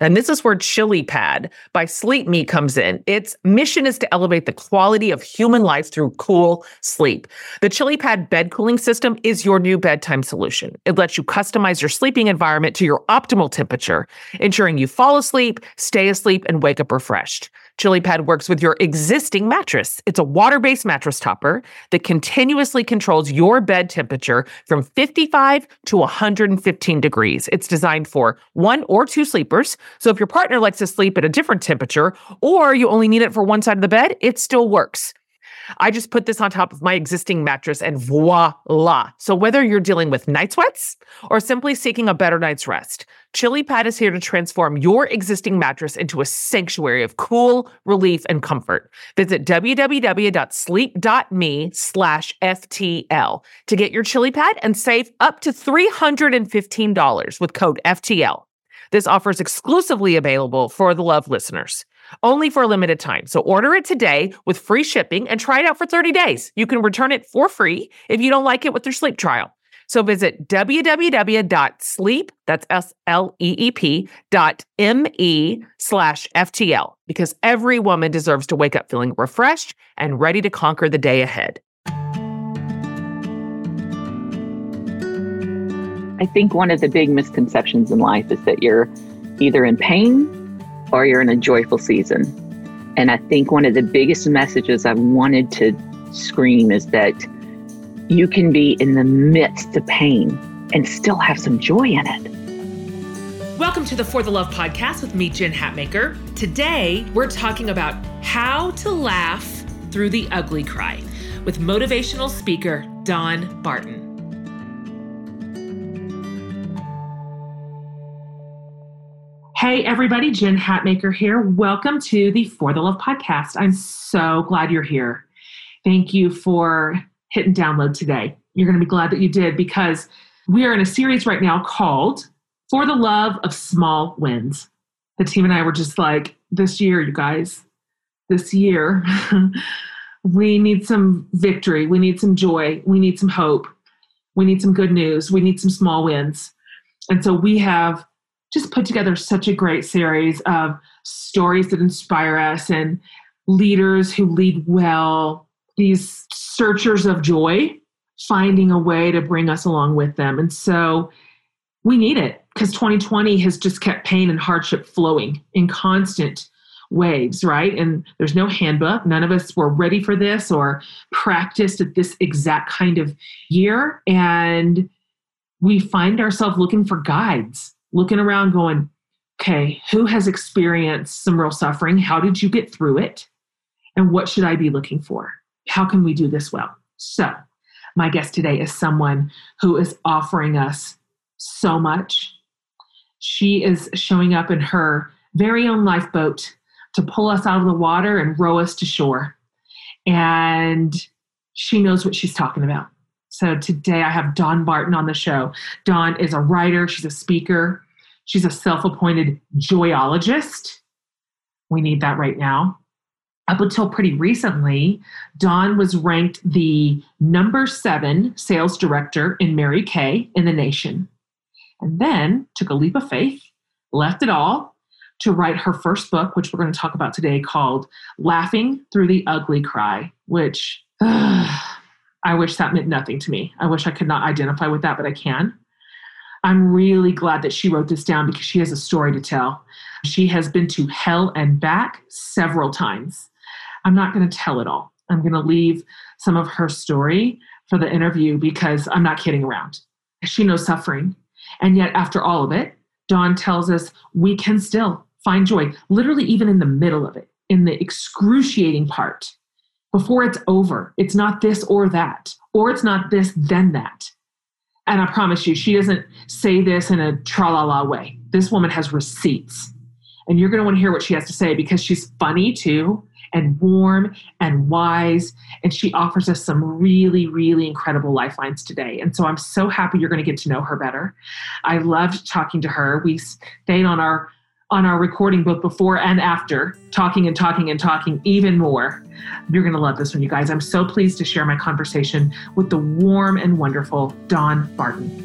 And this is where Chili Pad by Sleep Me comes in. Its mission is to elevate the quality of human life through cool sleep. The Chili Pad bed cooling system is your new bedtime solution. It lets you customize your sleeping environment to your optimal temperature, ensuring you fall asleep, stay asleep, and wake up refreshed. ChiliPad works with your existing mattress. It's a water based mattress topper that continuously controls your bed temperature from 55 to 115 degrees. It's designed for one or two sleepers. So if your partner likes to sleep at a different temperature or you only need it for one side of the bed, it still works. I just put this on top of my existing mattress and voila. So whether you're dealing with night sweats or simply seeking a better night's rest, Chili Pad is here to transform your existing mattress into a sanctuary of cool, relief, and comfort. Visit www.sleep.me slash FTL to get your Chili Pad and save up to $315 with code FTL. This offer is exclusively available for the Love listeners only for a limited time. So order it today with free shipping and try it out for 30 days. You can return it for free if you don't like it with your sleep trial. So visit www.sleep, that's S-L-E-E-P dot M-E slash FTL because every woman deserves to wake up feeling refreshed and ready to conquer the day ahead. I think one of the big misconceptions in life is that you're either in pain or you're in a joyful season. And I think one of the biggest messages I wanted to scream is that you can be in the midst of pain and still have some joy in it. Welcome to the For the Love podcast with me, Jen Hatmaker. Today, we're talking about how to laugh through the ugly cry with motivational speaker Dawn Barton. Hey, everybody, Jen Hatmaker here. Welcome to the For the Love podcast. I'm so glad you're here. Thank you for hitting download today. You're going to be glad that you did because we are in a series right now called For the Love of Small Wins. The team and I were just like, this year, you guys, this year, we need some victory. We need some joy. We need some hope. We need some good news. We need some small wins. And so we have just put together such a great series of stories that inspire us and leaders who lead well, these searchers of joy, finding a way to bring us along with them. And so we need it because 2020 has just kept pain and hardship flowing in constant waves, right? And there's no handbook. None of us were ready for this or practiced at this exact kind of year. And we find ourselves looking for guides looking around going, okay, who has experienced some real suffering? How did you get through it? And what should I be looking for? How can we do this well? So, my guest today is someone who is offering us so much. She is showing up in her very own lifeboat to pull us out of the water and row us to shore. And she knows what she's talking about. So today I have Dawn Barton on the show. Dawn is a writer, she's a speaker, she's a self appointed joyologist. We need that right now. up until pretty recently, Dawn was ranked the number seven sales director in Mary Kay in the nation. And then took a leap of faith, left it all to write her first book, which we're going to talk about today, called Laughing Through the Ugly Cry, which I wish that meant nothing to me. I wish I could not identify with that, but I can. I'm really glad that she wrote this down because she has a story to tell. She has been to hell and back several times. I'm not going to tell it all. I'm going to leave some of her story for the interview because I'm not kidding around. She knows suffering. And yet, after all of it, Dawn tells us we can still find joy, literally, even in the middle of it, in the excruciating part. Before it's over, it's not this or that, or it's not this, then that. And I promise you, she doesn't say this in a tra la la way. This woman has receipts. And you're going to want to hear what she has to say because she's funny too and warm and wise. And she offers us some really, really incredible lifelines today. And so I'm so happy you're going to get to know her better. I loved talking to her. We stayed on our on our recording both before and after, talking and talking and talking even more. You're going to love this one, you guys. I'm so pleased to share my conversation with the warm and wonderful Dawn Barton.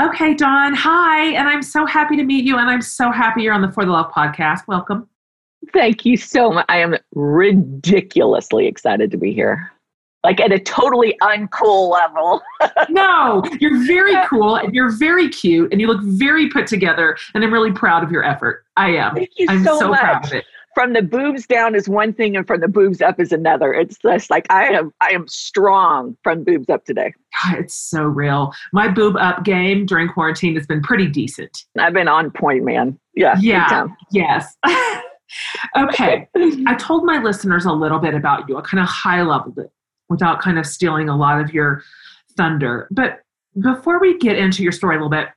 Okay, Dawn, hi. And I'm so happy to meet you. And I'm so happy you're on the For the Love podcast. Welcome. Thank you so much. I am ridiculously excited to be here. Like at a totally uncool level. no, you're very cool and you're very cute and you look very put together. And I'm really proud of your effort. I am. Thank you I'm so, so much. proud of it from the boobs down is one thing and from the boobs up is another it's just like i am i am strong from boobs up today God, it's so real my boob up game during quarantine has been pretty decent i've been on point man yeah yeah yes okay i told my listeners a little bit about you i kind of high leveled it without kind of stealing a lot of your thunder but before we get into your story a little bit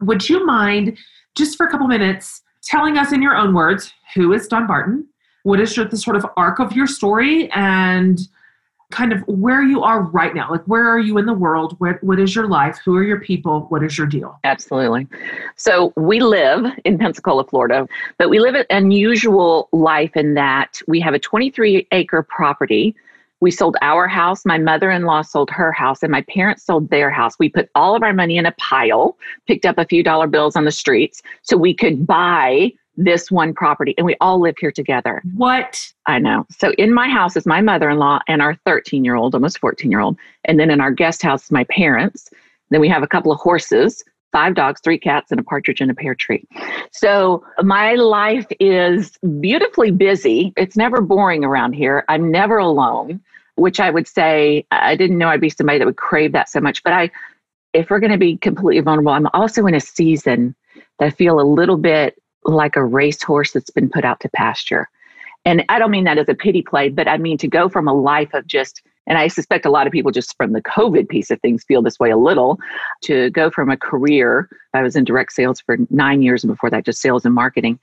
would you mind just for a couple minutes telling us in your own words who is Dawn Barton, what is the sort of arc of your story, and kind of where you are right now. Like, where are you in the world? What, what is your life? Who are your people? What is your deal? Absolutely. So, we live in Pensacola, Florida, but we live an unusual life in that we have a 23 acre property. We sold our house. My mother in law sold her house, and my parents sold their house. We put all of our money in a pile, picked up a few dollar bills on the streets so we could buy this one property and we all live here together. What? I know. So in my house is my mother-in-law and our 13-year-old, almost 14-year-old. And then in our guest house my parents. Then we have a couple of horses, five dogs, three cats, and a partridge in a pear tree. So my life is beautifully busy. It's never boring around here. I'm never alone, which I would say I didn't know I'd be somebody that would crave that so much. But I if we're going to be completely vulnerable, I'm also in a season that I feel a little bit like a racehorse that's been put out to pasture. And I don't mean that as a pity play, but I mean to go from a life of just, and I suspect a lot of people just from the COVID piece of things feel this way a little, to go from a career. I was in direct sales for nine years, and before that, just sales and marketing.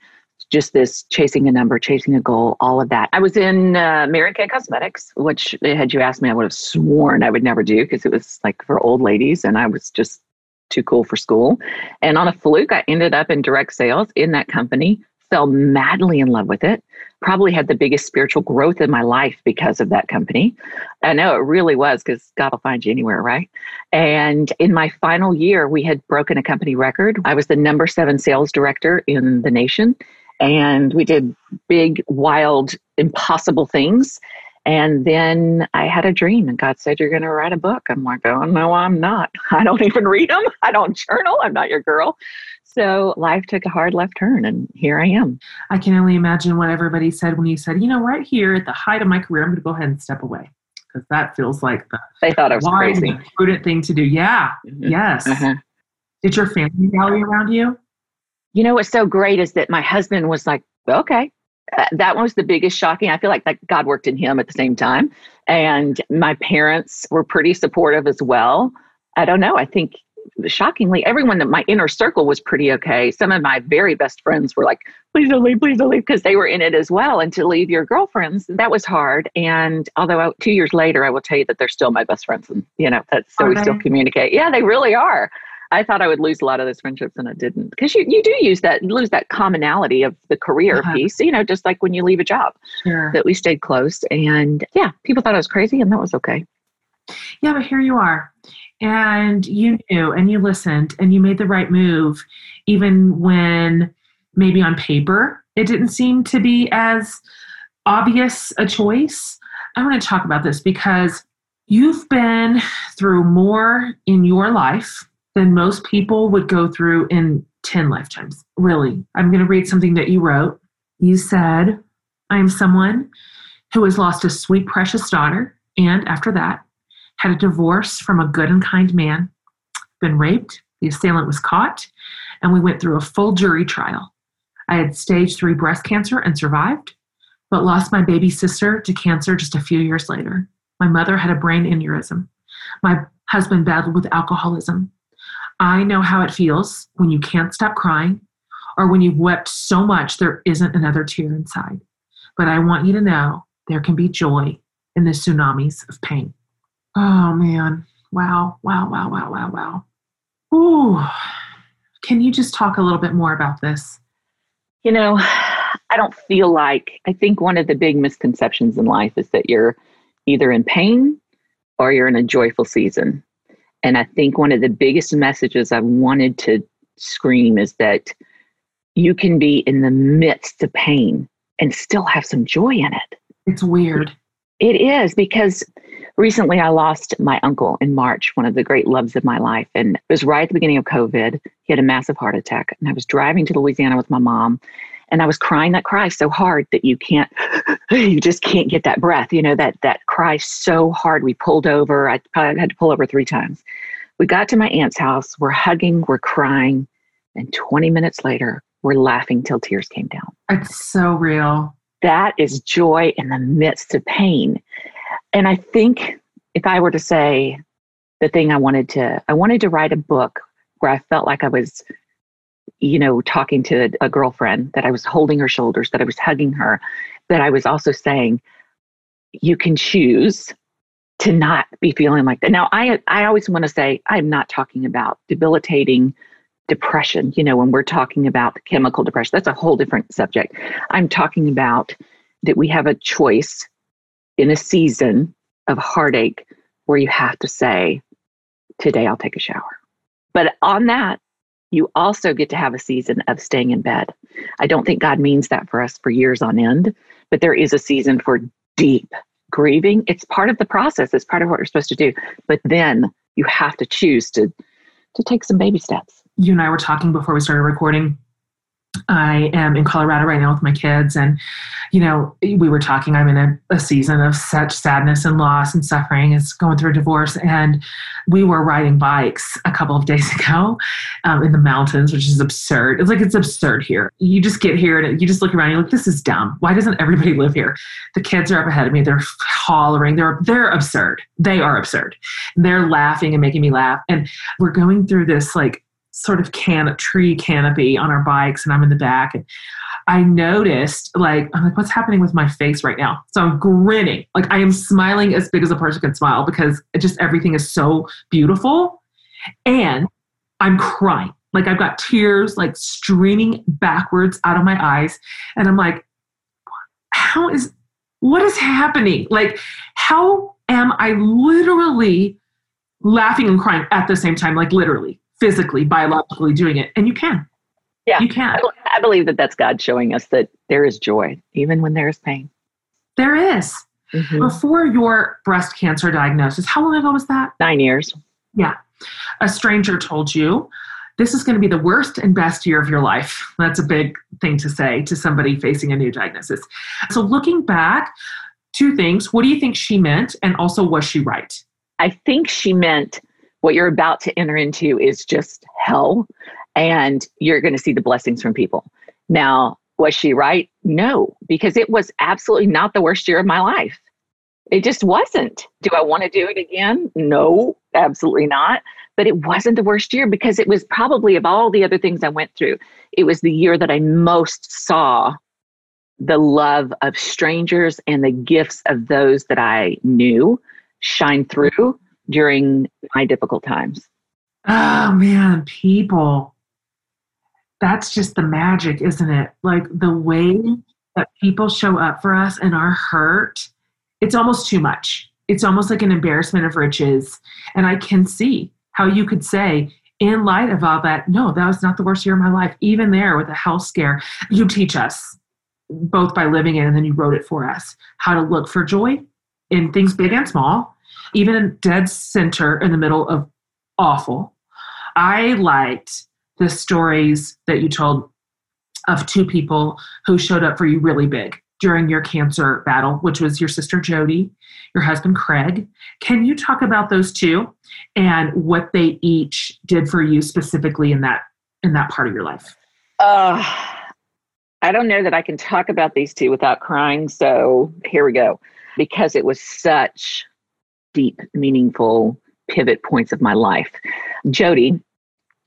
Just this chasing a number, chasing a goal, all of that. I was in uh, Mary Kay Cosmetics, which had you asked me, I would have sworn I would never do because it was like for old ladies, and I was just too cool for school. And on a fluke, I ended up in direct sales in that company, fell madly in love with it, probably had the biggest spiritual growth in my life because of that company. I know it really was because God will find you anywhere, right? And in my final year, we had broken a company record. I was the number seven sales director in the nation. And we did big, wild, impossible things. And then I had a dream, and God said, You're going to write a book. I'm like, Oh, no, I'm not. I don't even read them. I don't journal. I'm not your girl. So life took a hard left turn, and here I am. I can only imagine what everybody said when you said, You know, right here at the height of my career, I'm going to go ahead and step away. Because that feels like the they thought it was wise crazy. prudent thing to do. Yeah. Mhm. Yes. Uh-huh. Did your family rally around you? You know what's so great is that my husband was like, okay. Uh, that was the biggest shocking. I feel like that God worked in him at the same time. And my parents were pretty supportive as well. I don't know. I think shockingly, everyone that my inner circle was pretty okay. Some of my very best friends were like, please don't leave, please don't leave, because they were in it as well. And to leave your girlfriends, that was hard. And although I, two years later, I will tell you that they're still my best friends. And, you know, that's so Are we still communicate. Yeah, they really are. I thought I would lose a lot of those friendships and I didn't. Because you, you do use that, lose that commonality of the career Uh-huh. piece, you know, just like when you leave a job, Sure. that we stayed close. And yeah, people thought I was crazy and that was okay. Yeah, but here you are. And you knew and you listened and you made the right move, even when maybe on paper it didn't seem to be as obvious a choice. I want to talk about this because you've been through more in your life than most people would go through in 10 lifetimes. Really. I'm going to read something that you wrote. You said, I am someone who has lost a sweet, precious daughter, and after that, had a divorce from a good and kind man, been raped, the assailant was caught, and we went through a full jury trial. I had stage three breast cancer and survived, but lost my baby sister to cancer just a few years later. My mother had a brain aneurysm. My husband battled with alcoholism. I know how it feels when you can't stop crying or when you've wept so much there isn't another tear inside. But I want you to know there can be joy in the tsunamis of pain. Oh man. Wow. Wow. Wow. Wow. Wow. Wow. Ooh. Can you just talk a little bit more about this? You know, I don't feel like, I think one of the big misconceptions in life is that you're either in pain or you're in a joyful season. And I think one of the biggest messages I wanted to scream is that you can be in the midst of pain and still have some joy in it. It's weird. It is because recently I lost my uncle in March, one of the great loves of my life. And it was right at the beginning of COVID. He had a massive heart attack. And I was driving to Louisiana with my mom. And I was crying that cry so hard that you can't, you just can't get that breath. You know, that that cry so hard. We pulled over. I probably had to pull over three times. We got to my aunt's house. We're hugging, we're crying. And 20 minutes later, we're laughing till tears came down It's so real. that is joy in the midst of pain. And I think if I were to say the thing I wanted to, I wanted to write a book where I felt like I was, you know, talking to a girlfriend, that I was holding her shoulders, that I was hugging her, that I was also saying, you can choose to not be feeling like that. Now, I I always want to say I'm not talking about debilitating depression. You know, when we're talking about chemical depression, that's a whole different subject. I'm talking about that we have a choice in a season of heartache where you have to say, Today I'll take a shower. But on that, you also get to have a season of staying in bed. I don't think God means that for us for years on end, but there is a season for deep grieving. It's part of the process, it's part of what we're supposed to do. But then you have to choose to to take some baby steps. You and I were talking before we started recording. I am in Colorado right now with my kids, and you know, we were talking. I'm in a, a season of such sadness and loss and suffering. It's going through a divorce, and we were riding bikes a couple of days ago um, in the mountains, which is absurd. It's like it's absurd here. You just get here and you just look around. And You're like, this is dumb. Why doesn't everybody live here? The kids are up ahead of me. They're hollering. They're they're absurd. They are absurd. They're laughing and making me laugh. And we're going through this like sort of can tree canopy on our bikes, and I'm in the back and. I noticed, like, I'm like, what's happening with my face right now? So I'm grinning. Like, I am smiling as big as a person can smile because just everything is so beautiful. And I'm crying. Like, I've got tears like streaming backwards out of my eyes. And I'm like, how is, what is happening? Like, how am I literally laughing and crying at the same time? Like, literally, physically, biologically doing it. And you can. Yeah. You can. I, believe that that's God showing us that there is joy, even when there is pain. There is. Mhm. Before your breast cancer diagnosis, how long ago was that? Nine years. Yeah. A stranger told you this is going to be the worst and best year of your life. That's a big thing to say to somebody facing a new diagnosis. So, looking back, two things. What do you think she meant? And also, was she right? I think she meant what you're about to enter into is just hell, and you're going to see the blessings from people. Now, was she right? No, because it was absolutely not the worst year of my life. It just wasn't. Do I want to do it again? No, absolutely not. But it wasn't the worst year because it was probably of all the other things I went through, it was the year that I most saw the love of strangers and the gifts of those that I knew shine through during my difficult times. Oh man, people. That's just the magic, isn't it? Like the way that people show up for us and our hurt, it's almost too much. It's almost like an embarrassment of riches. And I can see how you could say, in light of all that, no, that was not the worst year of my life. Even there with a health scare, you teach us both by living it and then you wrote it for us how to look for joy in things big and small, even dead center in the middle of awful. I liked the stories that you told of two people who showed up for you really big during your cancer battle, which was your sister Jody, your husband Craig. Can you talk about those two and what they each did for you specifically in that in that part of your life? Uh, I don't know that I can talk about these two without crying. So here we go. Because it was such deep, meaningful pivot points of my life. Jody,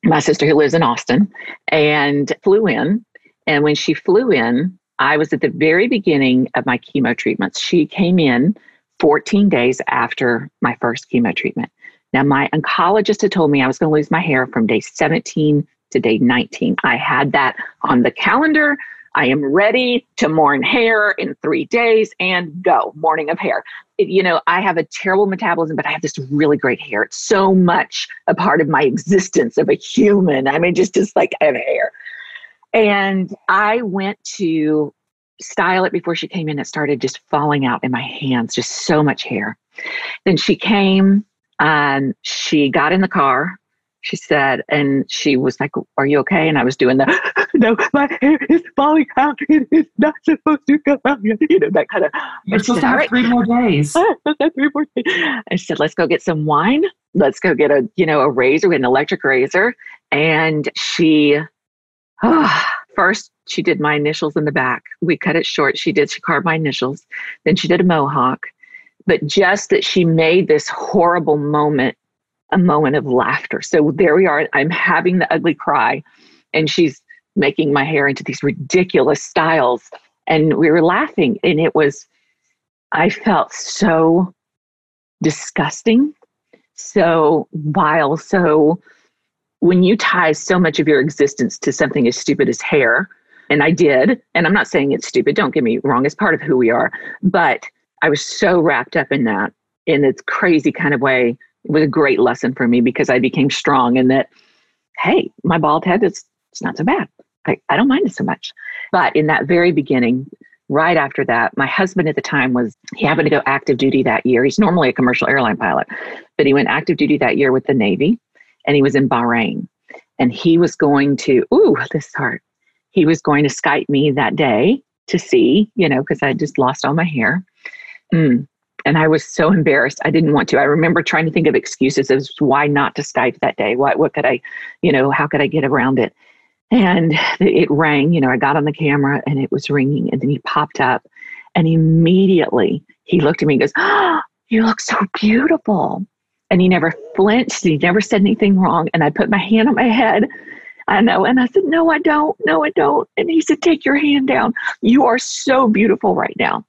my sister who lives in Austin, and flew in. And when she flew in, I was at the very beginning of my chemo treatments. She came in 14 days after my first chemo treatment. Now, my oncologist had told me I was going to lose my hair from day 17 to day 19. I had that on the calendar. I am ready to mourn hair in three days and go, morning of hair. It, you know, I have a terrible metabolism, but I have this really great hair. It's so much a part of my existence of a human. I mean, just, just like I have hair. And I went to style it before she came in. It started just falling out in my hands, just so much hair. Then she came and she got in the car. She said, and she was like, Are you okay? And I was doing the, No, my hair is falling out. It is not supposed to come out. You know, that kind of. You're supposed to have three more days. three more days. I said, Let's go get some wine. Let's go get a, you know, a razor, an electric razor. And she, oh, First, she did my initials in the back. We cut it short. She did, she carved my initials. Then she did a mohawk. But just that she made this horrible moment a moment of laughter. So there we are. I'm having the ugly cry, and she's making my hair into these ridiculous styles. And we were laughing, and it was, I felt so disgusting, so vile, so when you tie so much of your existence to something as stupid as hair, and I did, and I'm not saying it's stupid, don't get me wrong, it's part of who we are, but I was so wrapped up in that in this crazy kind of way. It was a great lesson for me because I became strong in that, hey, my bald head is it's not so bad. I, I don't mind it so much. But in that very beginning, right after that, my husband at the time was, he happened to go active duty that year. He's normally a commercial airline pilot, but he went active duty that year with the Navy and he was in Bahrain. And he was going to, ooh, this is hard. He was going to Skype me that day to see, you know, because I just lost all my hair. Mm. And I was so embarrassed. I didn't want to. I remember trying to think of excuses as why not to Skype that day. What what could I, you know, how could I get around it? And it rang, you know, I got on the camera and it was ringing. And then he popped up and immediately he looked at me and goes, Oh, you look so beautiful and he never flinched. He never said anything wrong. And I put my hand on my head. I know. And I said, No, I don't. No, I don't. And he said, Take your hand down. You are so beautiful right now.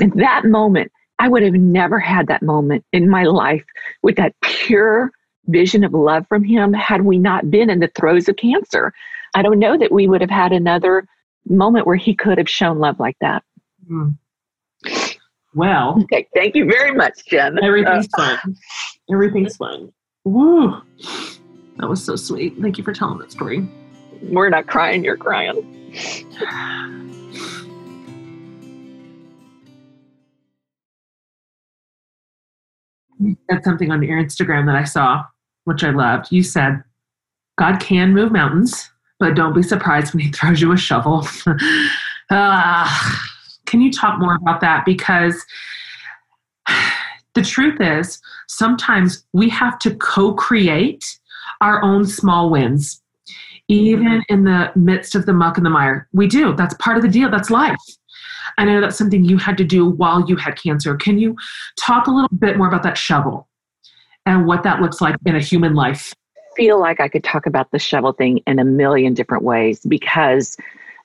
In that moment, I would have never had that moment in my life with that pure vision of love from him had we not been in the throes of cancer. I don't know that we would have had another moment where he could have shown love like that. Mm. Well, okay, thank you very much, Jen. Everything's uh, fine. Everything's fine. Woo. That was so sweet. Thank you for telling that story. We're not crying, you're crying. You said something on your Instagram that I saw, which I loved. You said, God can move mountains, but don't be surprised when he throws you a shovel. uh, can you talk more about that? Because the truth is, sometimes we have to co create our own small wins, even in the midst of the muck and the mire. We do. That's part of the deal. That's life. I know that's something you had to do while you had cancer. Can you talk a little bit more about that shovel and what that looks like in a human life? feel like I could talk about the shovel thing in a million different ways because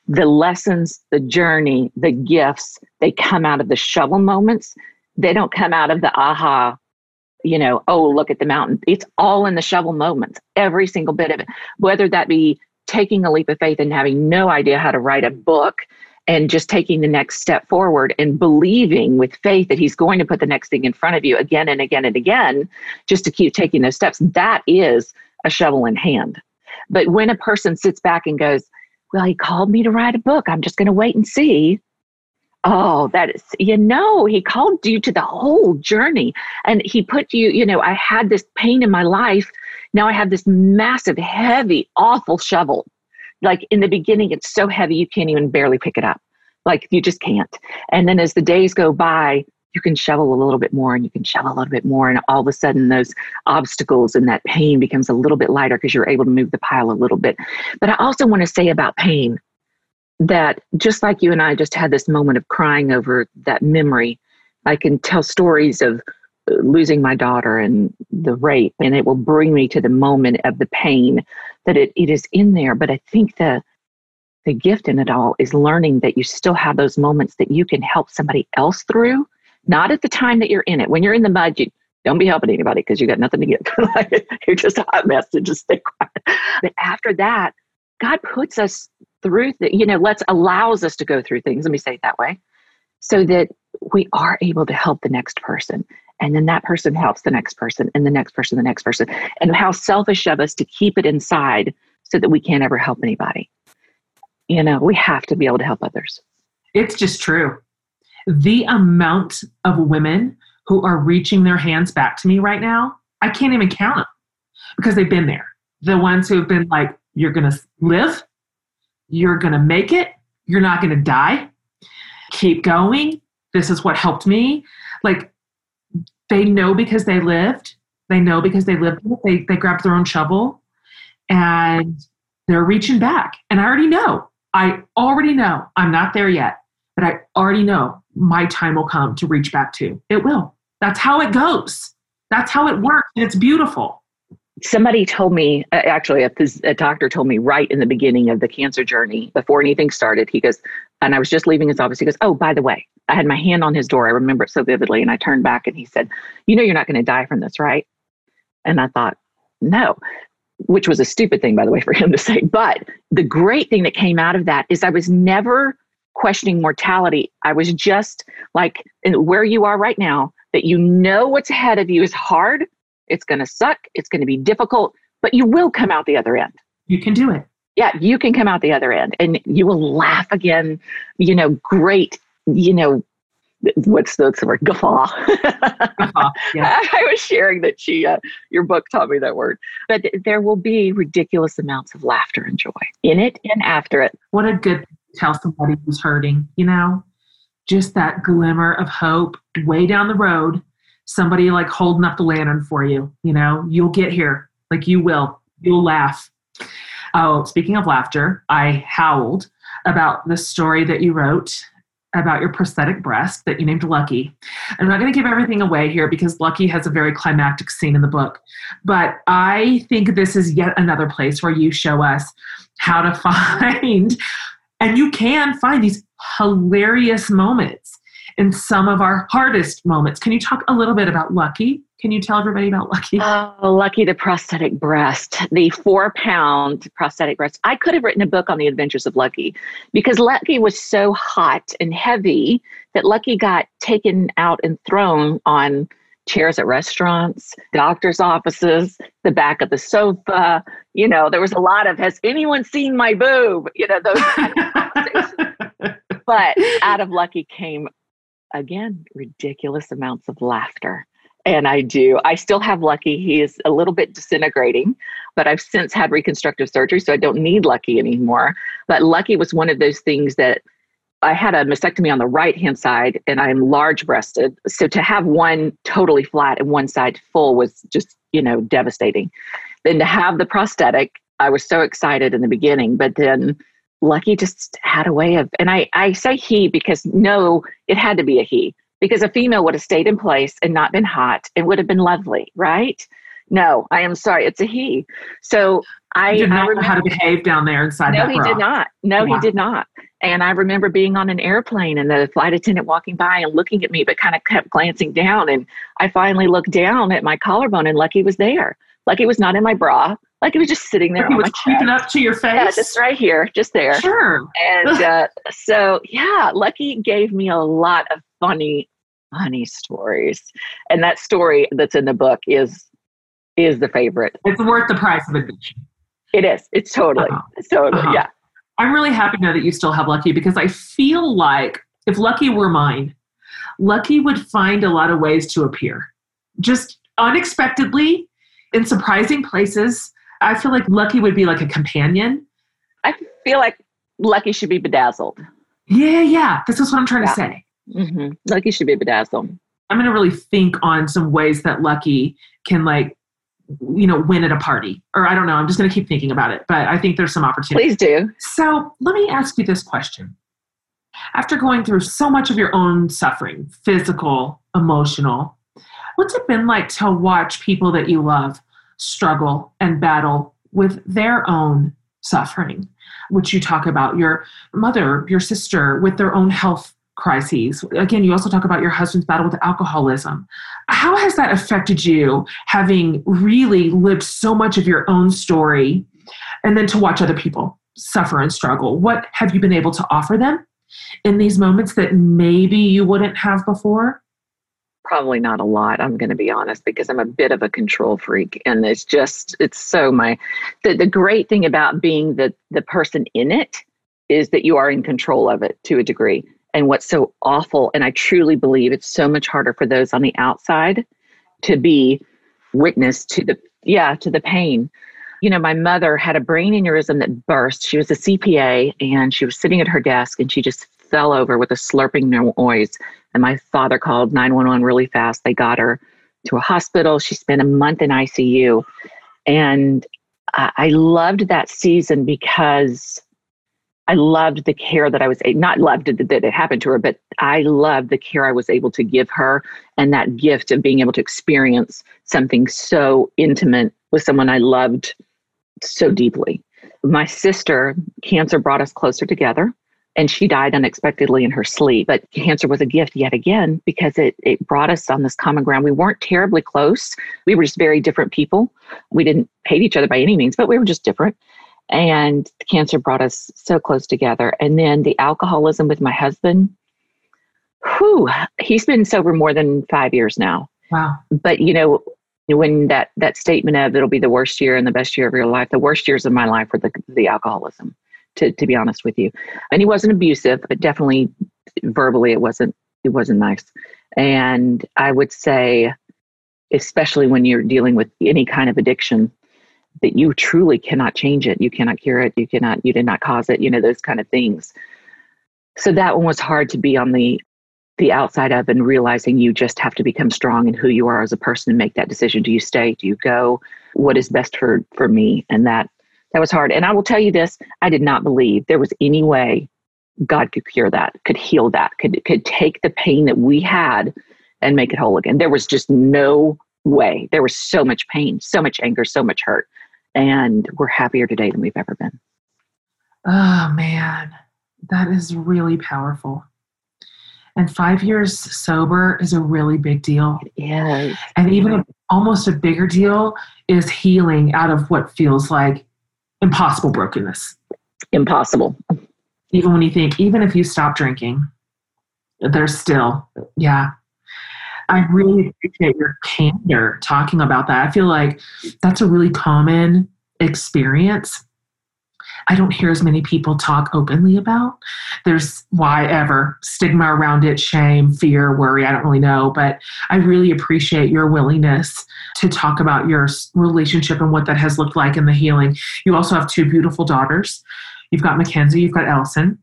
the lessons, the journey, the gifts, they come out of the shovel moments. They don't come out of the aha, you know, oh, look at the mountain. It's all in the shovel moments, every single bit of it, whether that be taking a leap of faith and having no idea how to write a book and just taking the next step forward and believing with faith that he's going to put the next thing in front of you again and again and again, just to keep taking those steps. That is a shovel in hand. But when a person sits back and goes, Well, he called me to write a book, I'm just going to wait and see. Oh, that is, you know, he called you to the whole journey and he put you, you know, I had this pain in my life. Now I have this massive, heavy, awful shovel. Like in the beginning, it's so heavy, you can't even barely pick it up. Like you just can't. And then as the days go by, you can shovel a little bit more and you can shovel a little bit more. And all of a sudden, those obstacles and that pain becomes a little bit lighter because you're able to move the pile a little bit. But I also want to say about pain that just like you and I just had this moment of crying over that memory, I can tell stories of losing my daughter and the rape, and it will bring me to the moment of the pain that it, it is in there. But I think the the gift in it all is learning that you still have those moments that you can help somebody else through, not at the time that you're in it. When you're in the mud, you don't be helping anybody because you got nothing to give. you're just a hot mess, so just stay quiet. But after that, God puts us through the, you know, let's allows us to go through things. Let me say it that way. So that we are able to help the next person. And then that person helps the next person and the next person, the next person. And how selfish of us to keep it inside so that we can't ever help anybody. You know, we have to be able to help others. It's just true. The amount of women who are reaching their hands back to me right now, I can't even count them because they've been there. The ones who've been like, you're going to live, you're going to make it, you're not going to die, keep going. This is what helped me. Like, they know because they lived, they know because they lived, they, they grabbed their own shovel and they're reaching back. And I already know, I already know I'm not there yet, but I already know my time will come to reach back to. It will. That's how it goes. That's how it works. And it's beautiful. Somebody told me, uh, actually, a, a doctor told me right in the beginning of the cancer journey, before anything started, he goes, and I was just leaving his office. He goes, Oh, by the way, I had my hand on his door. I remember it so vividly. And I turned back and he said, You know, you're not going to die from this, right? And I thought, No, which was a stupid thing, by the way, for him to say. But the great thing that came out of that is I was never questioning mortality. I was just like where you are right now, that you know what's ahead of you is hard. It's going to suck. It's going to be difficult, but you will come out the other end. You can do it. Yeah, you can come out the other end and you will laugh again. You know, great, you know, what's the, what's the word? Guffaw. Yeah. I, was sharing that she uh, your book taught me that word. But there will be ridiculous amounts of laughter and joy in it and after it. What a good tell somebody who's hurting you know? Just that glimmer of hope way down the road somebody like holding up the lantern for you you know? You'll get here. Like you will. You'll laugh. Oh speaking of laughter i howled about the story that you wrote about your prosthetic breast that you named Lucky. I'm not going to give everything away here because Lucky has a very climactic scene in the book, but I think this is yet another place where you show us how to find, and you can find these hilarious moments in some of our hardest moments. Can you talk a little bit about Lucky? Can you tell everybody about Lucky? Oh, Lucky the prosthetic breast, the four pound prosthetic breast. I could have written a book on the adventures of Lucky because Lucky was so hot and heavy that Lucky got taken out and thrown on chairs at restaurants, doctor's offices, the back of the sofa. You know, there was a lot of, has anyone seen my boob? You know, those kind of But out of Lucky came, again, ridiculous amounts of laughter and I do. I still have Lucky. He is a little bit disintegrating, but I've since had reconstructive surgery, so I don't need Lucky anymore. But Lucky was one of those things that I had a mastectomy on the right hand side and I'm large breasted. So to have one totally flat and one side full was just, you know, devastating. Then to have the prosthetic, I was so excited in the beginning, but then Lucky just had a way of, and I, I say he because no, it had to be a he because a female would have stayed in place and not been hot. It would have been lovely, right? No, I am sorry. It's a he. So I did I not know how to behave down there inside no, that he bra. did not. No, Wow. he did not. And I remember being on an airplane and the flight attendant walking by and looking at me, but kind of kept glancing down. And I finally looked down at my collarbone, and Lucky was there. Lucky was not in my bra. Lucky was just sitting there He was creeping up to your face. Yeah, just right here, just there. Sure. And uh, so, yeah, Lucky gave me a lot of funny, funny stories. And that story that's in the book is is the favorite. It's worth the price of admission. It is. It's totally. Uh-huh. It's totally. Uh-huh. Yeah. I'm really happy to know that you still have Lucky because I feel like if Lucky were mine, Lucky would find a lot of ways to appear. Just unexpectedly in surprising places. I feel like Lucky would be like a companion. I feel like Lucky should be bedazzled. Yeah, yeah. This is what I'm trying Yeah. to say. hmm Lucky should be bedazzled. I'm going to really think on some ways that Lucky can like you know win at a party or i don't know i'm just going to keep thinking about it but i think there's some opportunity Please do. So let me ask you this question. After going through so much of your own suffering, physical, emotional, what's it been like to watch people that you love struggle and battle with their own suffering, which you talk about your mother, your sister with their own health crises? Again, you also talk about your husband's battle with alcoholism. How has that affected you having really lived so much of your own story and then to watch other people suffer and struggle. What have you been able to offer them in these moments that maybe you wouldn't have before? Probably not a lot, I'm going to be honest, because I'm a bit of a control freak. And it's just, it's so my, the, the great thing about being the, the person in it is that you are in control of it to a degree. And what's so awful, and I truly believe it's so much harder for those on the outside to be witness to the, yeah, to the pain. You know, my mother had a brain aneurysm that burst. She was a CPA and she was sitting at her desk and she just fell over with a slurping noise. And my father called 911 really fast. They got her to a hospital. She spent a month in ICU. And I, loved that season because I loved the care that I was not loved that it happened to her, but I loved the care I was able to give her and that gift of being able to experience something so intimate with someone I loved so deeply. My sister, cancer brought us closer together and she died unexpectedly in her sleep. But cancer was a gift yet again because it, it brought us on this common ground. We weren't terribly close. We were just very different people. We didn't hate each other by any means, but we were just different. And cancer brought us so close together. And then the alcoholism with my husband, whew, he's been sober more than five years now. Wow. But you know, when that that statement of it'll be the worst year and the best year of your life, the worst years of my life were the the alcoholism, to to be honest with you. And he wasn't abusive, but definitely verbally it wasn't it wasn't nice. And I would say, especially when you're dealing with any kind of addiction, that you truly cannot change it. You cannot cure it. You cannot, you did not cause it, you know, those kind of things. So that one was hard to be on the the outside of and realizing you just have to become strong in who you are as a person and make that decision. Do you stay? Do you go? What is best for for me? And that that was hard. And I will tell you this, I did not believe there was any way God could cure that, could heal that, could could take the pain that we had and make it whole again. There was just no way. There was so much pain, so much anger, so much hurt. And we're happier today than we've ever been. Oh, man. That is really powerful. And five years sober is a really big deal. Yeah. And even almost a bigger deal is healing out of what feels like impossible brokenness. Impossible. Even when you think, even if you stop drinking, there's still, yeah. I really appreciate your candor talking about that. I feel like that's a really common experience. I don't hear as many people talk openly about. There's why ever stigma around it, shame, fear, worry. I don't really know, but I really appreciate your willingness to talk about your relationship and what that has looked like in the healing. You also have two beautiful daughters. You've got Mackenzie, you've got Elson.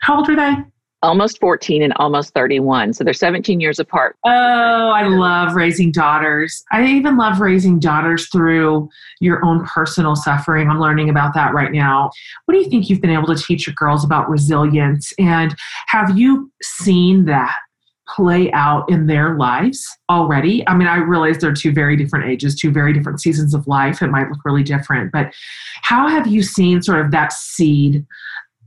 How old are they? Almost 14 and almost 31. So they're 17 years apart. Oh, I love raising daughters. I even love raising daughters through your own personal suffering. I'm learning about that right now. What do you think you've been able to teach your girls about resilience? And have you seen that play out in their lives already? I mean, I realize they're two very different ages, two very different seasons of life. It might look really different, but how have you seen sort of that seed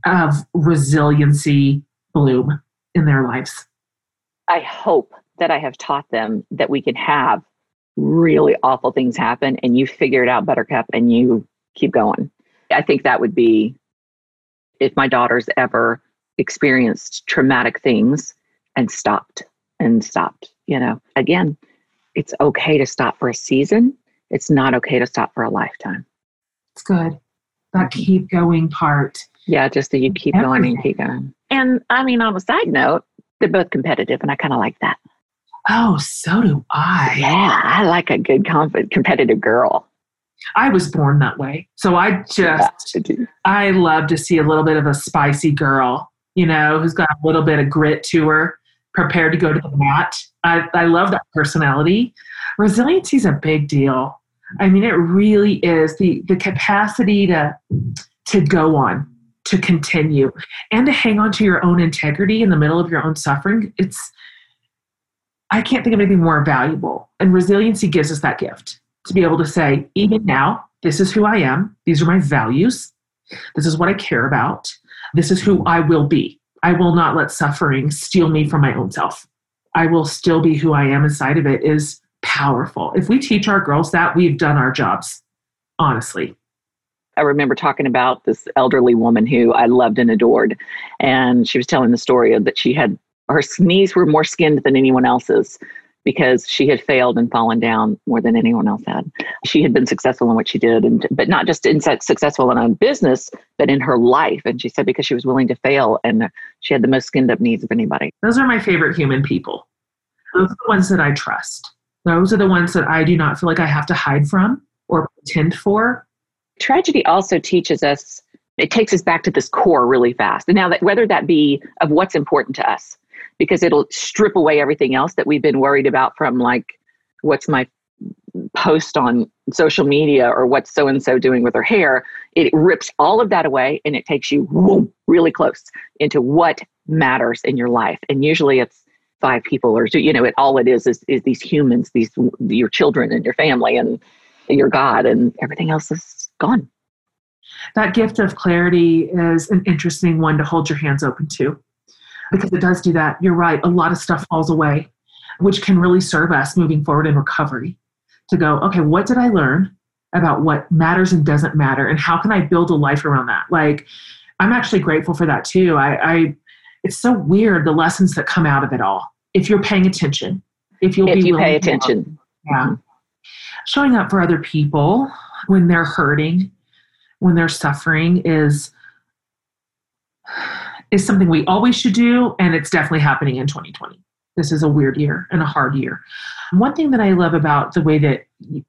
of resiliency bloom in their lives? I hope that I have taught them that we can have really awful things happen and you figure it out, Buttercup, and you keep going. I think that would be if my daughters ever experienced traumatic things and stopped and stopped. You know, again, it's okay to stop for a season. It's not okay to stop for a lifetime. It's good. That mm-hmm. keep going part. Yeah, just that you keep Everything. going and keep going. And I mean, on a side note, they're both competitive, and I kind of like that. Oh, so do I. Yeah, I like a good competitive girl. I was born that way. So I just, yeah, I love to see a little bit of a spicy girl, you know, who's got a little bit of grit to her, prepared to go to the mat. I, I love that personality. Resiliency is a big deal. I mean, it really is the the capacity to to go on, to continue, and to hang on to your own integrity in the middle of your own suffering. It's I can't think of anything more valuable. And resiliency gives us that gift to be able to say, even now, this is who I am. These are my values. This is what I care about. This is who I will be. I will not let suffering steal me from my own self. I will still be who I am inside of it is powerful. If we teach our girls that, we've done our jobs, honestly. I remember talking about this elderly woman who I loved and adored. And she was telling the story that she had her knees were more skinned than anyone else's because she had failed and fallen down more than anyone else had. She had been successful in what she did, and but not just in successful in her business, but in her life. And she said because she was willing to fail, and she had the most skinned up knees of anybody. Those are my favorite human people. Those are the ones that I trust. Those are the ones that I do not feel like I have to hide from or pretend for. Tragedy also teaches us. It takes us back to this core really fast. And now that whether that be of what's important to us, because it'll strip away everything else that we've been worried about from like what's my post on social media or what's so and so doing with her hair it rips all of that away and it takes you whoom, really close into what matters in your life and usually it's five people or you know it all it is is, is these humans these your children and your family and your god and everything else is gone that gift of clarity is an interesting one to hold your hands open to because it does do that. You're right. A lot of stuff falls away, which can really serve us moving forward in recovery to go, okay, what did I learn about what matters and doesn't matter? And how can I build a life around that? Like, I'm actually grateful for that too. I, I it's so weird the lessons that come out of it all. If you're paying attention, if you'll if be you pay attention, yeah, showing up for other people when they're hurting, when they're suffering is is something we always should do, and it's definitely happening in 2020. This is a weird year and a hard year. One thing that I love about the way that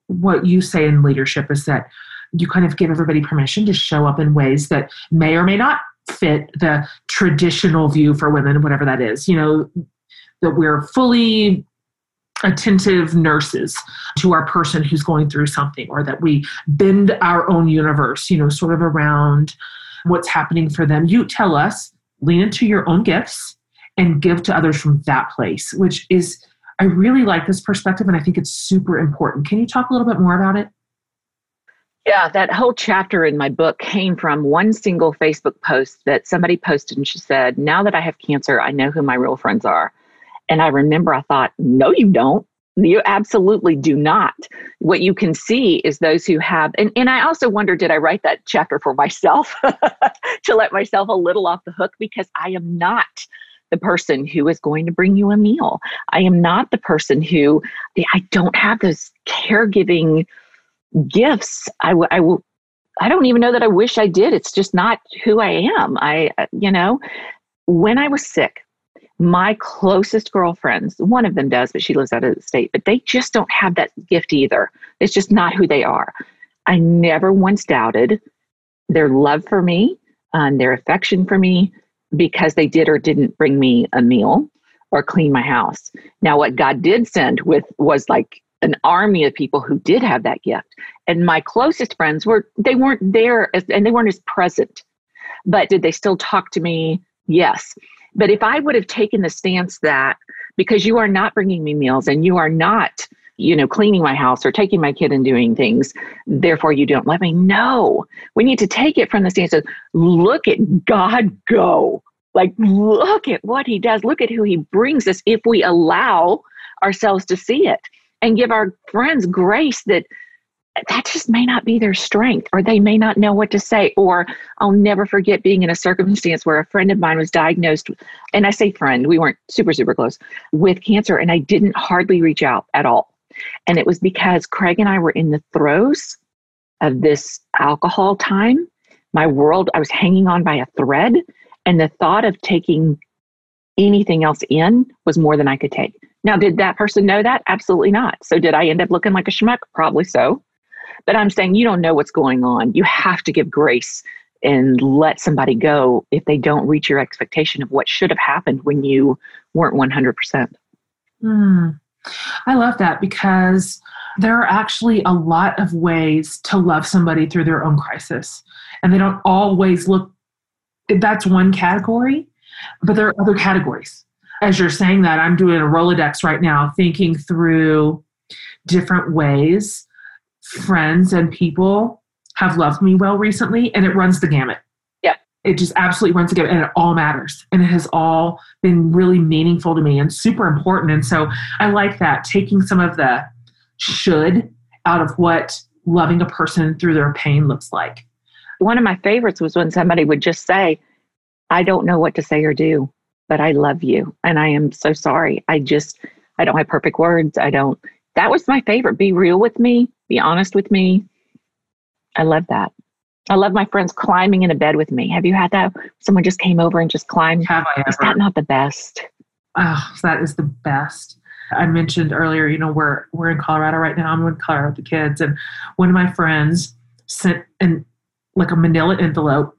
what you say in leadership is that you kind of give everybody permission to show up in ways that may or may not fit the traditional view for women, whatever that is. You know, that we're fully attentive nurses to our person who's going through something, or that we bend our own universe, you know, sort of around what's happening for them. You tell us lean into your own gifts and give to others from that place, which is, I really like this perspective and I think it's super important. Can you talk a little bit more about it? Yeah, that whole chapter in my book came from one single Facebook post that somebody posted and she said, Now that I have cancer, I know who my real friends are. And I remember I thought, No, you don't. You absolutely do not. What you can see is those who have, and, and I also wonder, did I write that chapter for myself to let myself a little off the hook? Because I am not the person who is going to bring you a meal. I am not the person who, I don't have those caregiving gifts. I, I will. I don't even know that I wish I did. It's just not who I am. I, uh, you know, when I was sick, my closest girlfriends, one of them does, but she lives out of the state, but they just don't have that gift either. It's just not who they are. I never once doubted their love for me and their affection for me because they did or didn't bring me a meal or clean my house. Now, what God did send with was like an army of people who did have that gift. And my closest friends were, they weren't there as, and they weren't as present. But did they still talk to me? Yes. But if I would have taken the stance that because you are not bringing me meals and you are not, you know, cleaning my house or taking my kid and doing things, therefore you don't love me. No, we need to take it from the stance of look at God go. Like, look at what he does. Look at who he brings us if we allow ourselves to see it and give our friends grace that that just may not be their strength or they may not know what to say or i'll never forget being in a circumstance where a friend of mine was diagnosed and i say friend we weren't super super close with cancer and i didn't hardly reach out at all and it was because craig and i were in the throes of this alcohol time my world i was hanging on by a thread and the thought of taking anything else in was more than i could take now, did that person know that? Absolutely not. So, did I end up looking like a schmuck? Probably so. But I'm saying you don't know what's going on. You have to give grace and let somebody go if they don't reach your expectation of what should have happened when you weren't 100%. Mm. I love that because there are actually a lot of ways to love somebody through their own crisis. And they don't always look, that's one category, but there are other categories. As you're saying that, I'm doing a Rolodex right now, thinking through different ways friends and people have loved me well recently, and it runs the gamut. Yeah. It just absolutely runs the gamut, and it all matters. And it has all been really meaningful to me and super important. And so I like that, taking some of the should out of what loving a person through their pain looks like. One of my favorites was when somebody would just say, I don't know what to say or do, but I love you. And I am so sorry. I just, I don't have perfect words. I don't, that was my favorite. Be real with me, be honest with me. I love that. I love my friends climbing in a bed with me. Have you had that? Someone just came over and just climbed. Have I ever? Is that not the best? Oh, that is the best. I mentioned earlier, you know, we're we're in Colorado right now. I'm in Colorado with the kids, and one of my friends sent an like a manila envelope,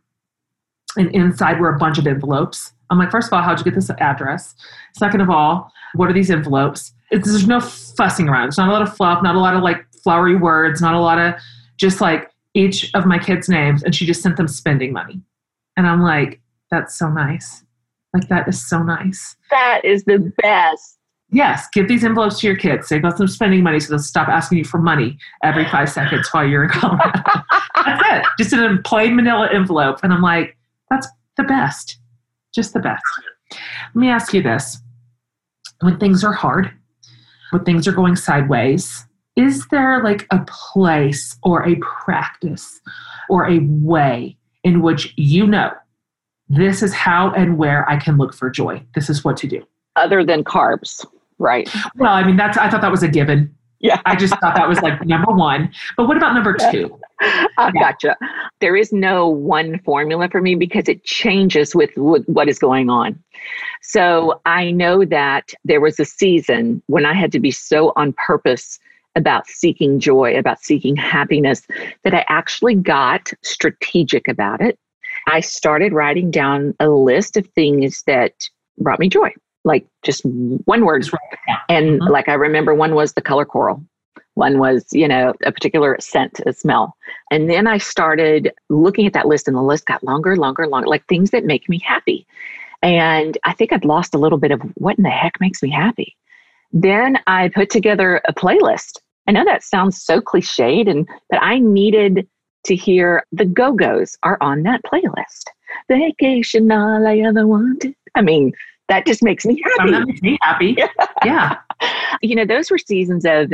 and inside were a bunch of envelopes. I'm like, first of all, how'd you get this address? Second of all, what are these envelopes? It's, there's no fussing around. There's not a lot of fluff, not a lot of like flowery words, not a lot of just like each of my kids' names. And she just sent them spending money. And I'm like, that's so nice. Like, that is so nice. That is the best. Yes, give these envelopes to your kids. Save them some spending money so they'll stop asking you for money every five seconds while you're in Colorado. that's it. Just in a plain manila envelope. And I'm like, that's the best. Just the best. Let me ask you this. When things are hard, when things are going sideways, is there like a place or a practice or a way in which you know this is how and where I can look for joy? This is what to do. Other than carbs, right? Well, I mean, that's, I thought that was a given. Yeah. I just thought that was like number one. But what about number two? I yeah. gotcha. There is no one formula for me because it changes with what is going on. So I know that there was a season when I had to be so on purpose about seeking joy, about seeking happiness, that I actually got strategic about it. I started writing down a list of things that brought me joy, like just one word. And mm-hmm. like I remember one was the color coral. One was, you know, a particular scent, a smell. And then I started looking at that list, and the list got longer, longer, longer, like things that make me happy. And I think I'd lost a little bit of what in the heck makes me happy. Then I put together a playlist. I know that sounds so cliched, and but I needed to hear the Go Go's are on that playlist. Vacation, all I ever wanted. I mean, that just makes me happy. That makes me happy. yeah. you know, those were seasons of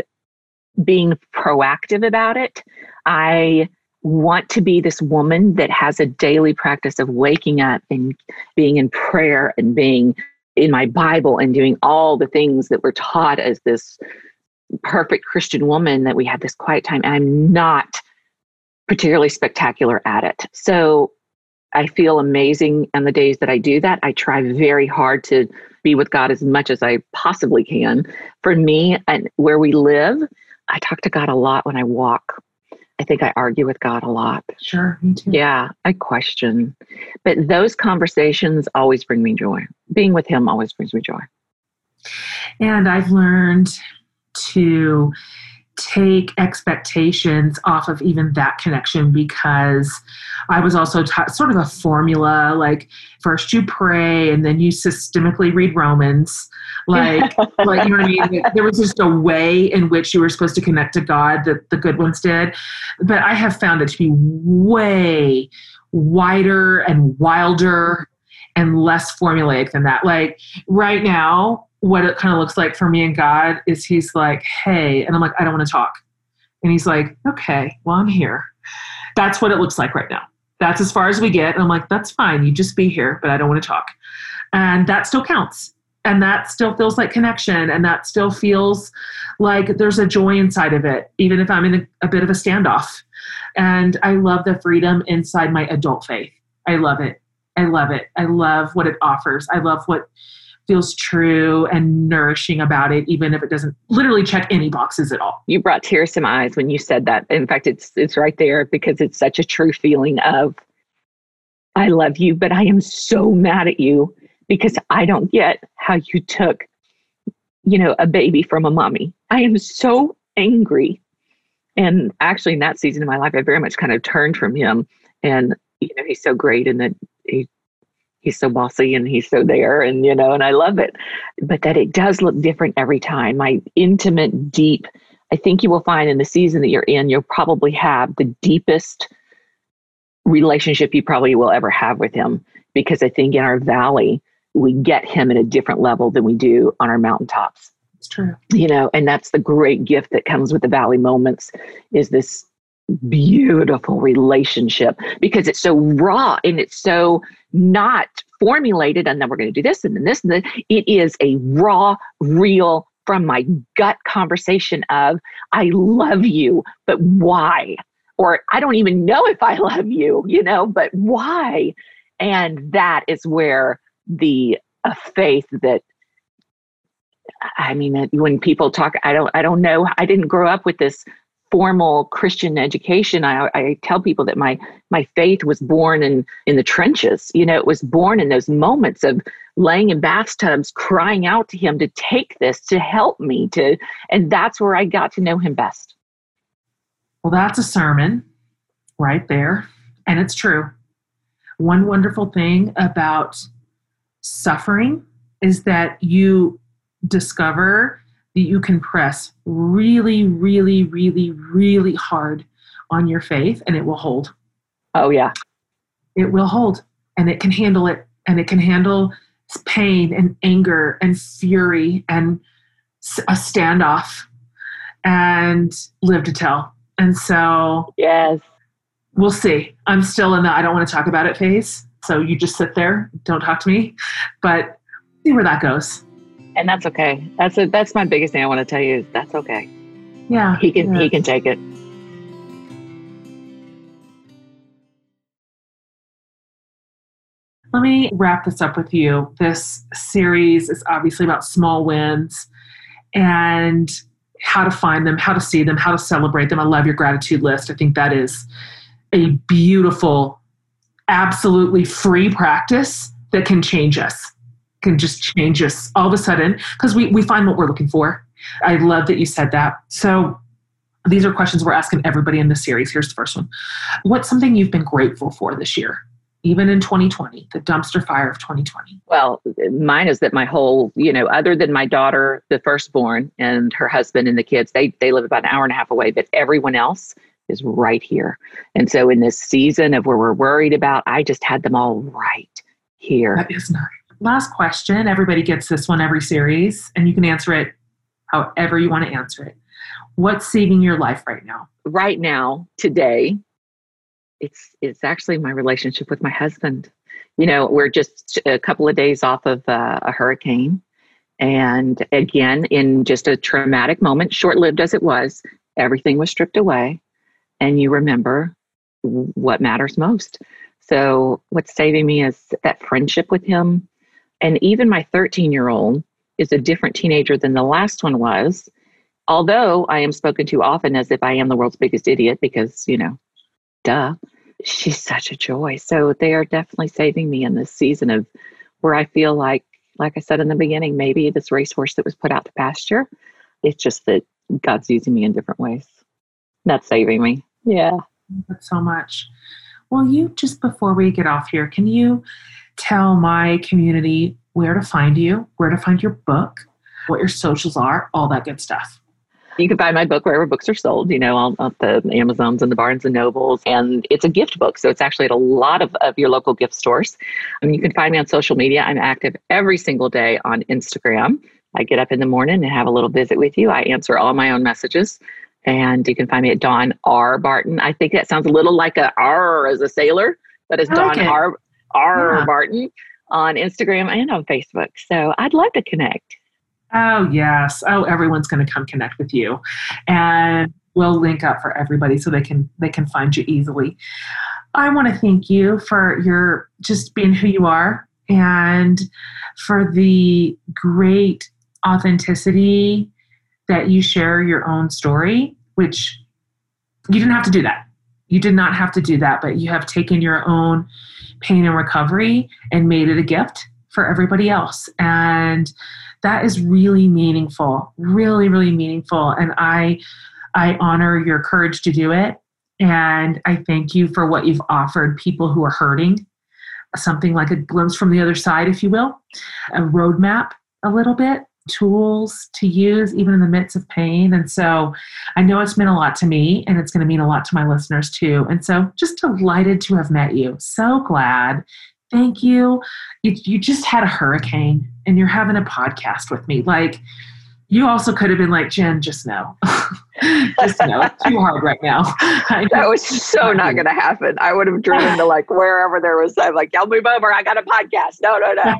being proactive about it. I want to be this woman that has a daily practice of waking up and being in prayer and being in my Bible and doing all the things that we're taught as this perfect Christian woman that we have this quiet time. And I'm not particularly spectacular at it. So I feel amazing on the days that I do that. I try very hard to be with God as much as I possibly can. For me and where we live, I talk to God a lot when I walk. I think I argue with God a lot. Sure, me too. Yeah, I question. But those conversations always bring me joy. Being with Him always brings me joy. And I've learned to take expectations off of even that connection because I was also taught sort of a formula like first you pray and then you systemically read Romans. Like, like you know what I mean? There was just a way in which you were supposed to connect to God that the good ones did. But I have found it to be way wider and wilder and less formulaic than that. Like right now, what it kind of looks like for me and God is he's like, hey, and I'm like, I don't want to talk. And he's like, okay, well, I'm here. That's what it looks like right now. That's as far as we get. And I'm like, that's fine. You just be here, but I don't want to talk. And that still counts. And that still feels like connection. And that still feels like there's a joy inside of it, even if I'm in a, a bit of a standoff. And I love the freedom inside my adult faith. I love it. I love it. I love what it offers. I love what feels true and nourishing about it, even if it doesn't literally check any boxes at all. You brought tears to my eyes when you said that. In fact, it's it's right there because it's such a true feeling of I love you, but I am so mad at you because I don't get how you took, you know, a baby from a mommy. I am so angry. And actually in that season of my life, I very much kind of turned from him. And, you know, he's so great and that he he's so bossy and he's so there and you know and i love it. But that it does look different every time. My intimate deep i think you will find in the season that you're in you'll probably have the deepest relationship you probably will ever have with him. Because i think in our valley we get him at a different level than we do on our mountaintops. It's true. You know and that's the great gift that comes with the valley moments is this beautiful relationship because it's so raw and it's so not formulated. And then we're going to do this and then this and then it is a raw real from my gut conversation of i love you but why? Or i don't even know if i love you you know but why? And that is where the faith that i mean when people talk i don't i don't know i didn't grow up with this formal Christian education, I, I, tell people that my my faith was born in in the trenches. You know, it was born in those moments of laying in bathtubs, crying out to Him to take this, to help me, to, and that's where I got to know Him best. Well, that's a sermon right there, and it's true. One wonderful thing about suffering is that you discover that you can press really, really, really, really hard on your faith and it will hold. Oh, yeah. It will hold and it can handle it and it can handle pain and anger and fury and a standoff and live to tell. And so, yes, we'll see. I'm still in the I don't want to talk about it phase. So you just sit there, don't talk to me, but see where that goes and that's okay. That's a, that's my biggest thing I want to tell you is that's okay. Yeah, he can yeah. he can take it. Let me wrap this up with you. This series is obviously about small wins and how to find them, how to see them, how to celebrate them. I love your gratitude list. I think that is a beautiful, absolutely free practice that can change us can just change us all of a sudden because we, we find what we're looking for. I love that you said that. So these are questions we're asking everybody in the series. Here's the first one. What's something you've been grateful for this year? Even in 2020, the dumpster fire of 2020. Well, mine is that my whole, you know, other than my daughter, the firstborn, and her husband and the kids, they they live about an hour and a half away, but everyone else is right here. And so in this season of where we're worried about, I just had them all right here. That is nice last question. Everybody gets this one every series, and you can answer it however you want to answer it. What's saving your life right now? Right now, today, it's it's actually my relationship with my husband. You know, we're just a couple of days off of uh, a hurricane, and again, in just a traumatic moment, short-lived as it was, everything was stripped away, and you remember what matters most. So, what's saving me is that friendship with him, and even my 13 year old is a different teenager than the last one was. Although I am spoken to often as if I am the world's biggest idiot because, you know, duh, she's such a joy. So they are definitely saving me in this season of where I feel like, like I said in the beginning, maybe this racehorse that was put out to pasture. It's just that God's using me in different ways. That's saving me. Yeah. That's so much. Well, you just before we get off here, can you tell my community where to find you, where to find your book, what your socials are, all that good stuff? You can buy my book wherever books are sold, you know, on, the Amazons and the Barnes and Nobles. And it's a gift book. So it's actually at a lot of, of your local gift stores. Mean, you can find me on social media. I'm active every single day on Instagram. I get up in the morning and have a little visit with you. I answer all my own messages. And you can find me at Dawn R. Barton. I think that sounds a little like a R as a sailor, but it's Dawn R. R. Yeah. Barton on Instagram and on Facebook. So I'd love to connect. Oh, yes. Oh, everyone's going to come connect with you. And we'll link up for everybody so they can they can find you easily. I want to thank you for your just being who you are and for the great authenticity that you share your own story, which you didn't have to do that. You did not have to do that, but you have taken your own pain and recovery and made it a gift for everybody else. And that is really meaningful, really, really meaningful. And I I honor your courage to do it. And I thank you for what you've offered people who are hurting, something like a glimpse from the other side, if you will, a roadmap a little bit tools to use even in the midst of pain. And so I know it's meant a lot to me and it's going to mean a lot to my listeners too. And so just delighted to have met you. So glad. Thank you. You, you just had a hurricane and you're having a podcast with me. Like, you also could have been like, Jen, just no. just no. It's too hard right now. that was so not going to happen. I would have driven to like wherever there was, I'm like, y'all move over. I got a podcast. No, no, no.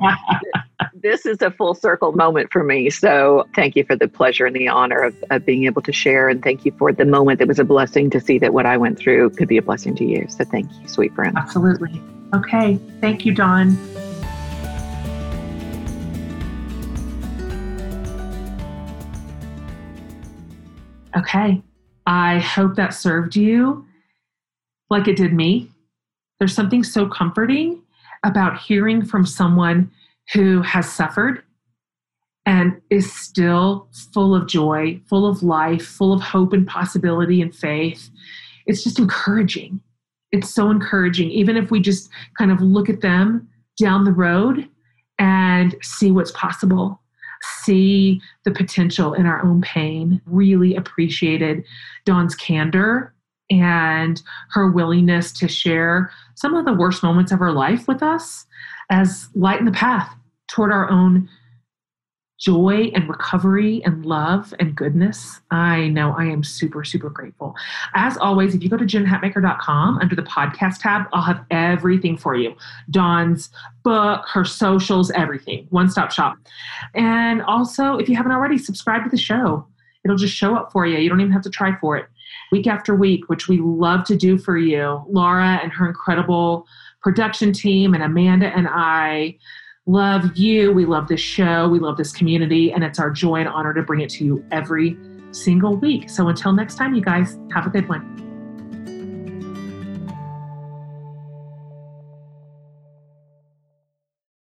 this is a full circle moment for me. So thank you for the pleasure and the honor of, of being able to share. And thank you for the moment that was a blessing to see that what I went through could be a blessing to you. So thank you, sweet friend. Absolutely. Okay. Thank you, Dawn. Okay. I hope that served you like it did me. There's something so comforting about hearing from someone who has suffered and is still full of joy, full of life, full of hope and possibility and faith. It's just encouraging. It's so encouraging, even if we just kind of look at them down the road and see what's possible see the potential in our own pain. Really appreciated Dawn's candor and her willingness to share some of the worst moments of her life with us as light in the path toward our own joy and recovery and love and goodness. I know I am super, super grateful. As always, if you go to jenhatmaker.com under the podcast tab, I'll have everything for you Dawn's book, her socials, everything. One stop shop. And also, if you haven't already, subscribe to the show. It'll just show up for you. You don't even have to try for it. Week after week, which we love to do for you. Laura and her incredible production team, and Amanda and I love you. We love this show. We love this community. And it's our joy and honor to bring it to you every single week. So until next time, you guys, have a good one.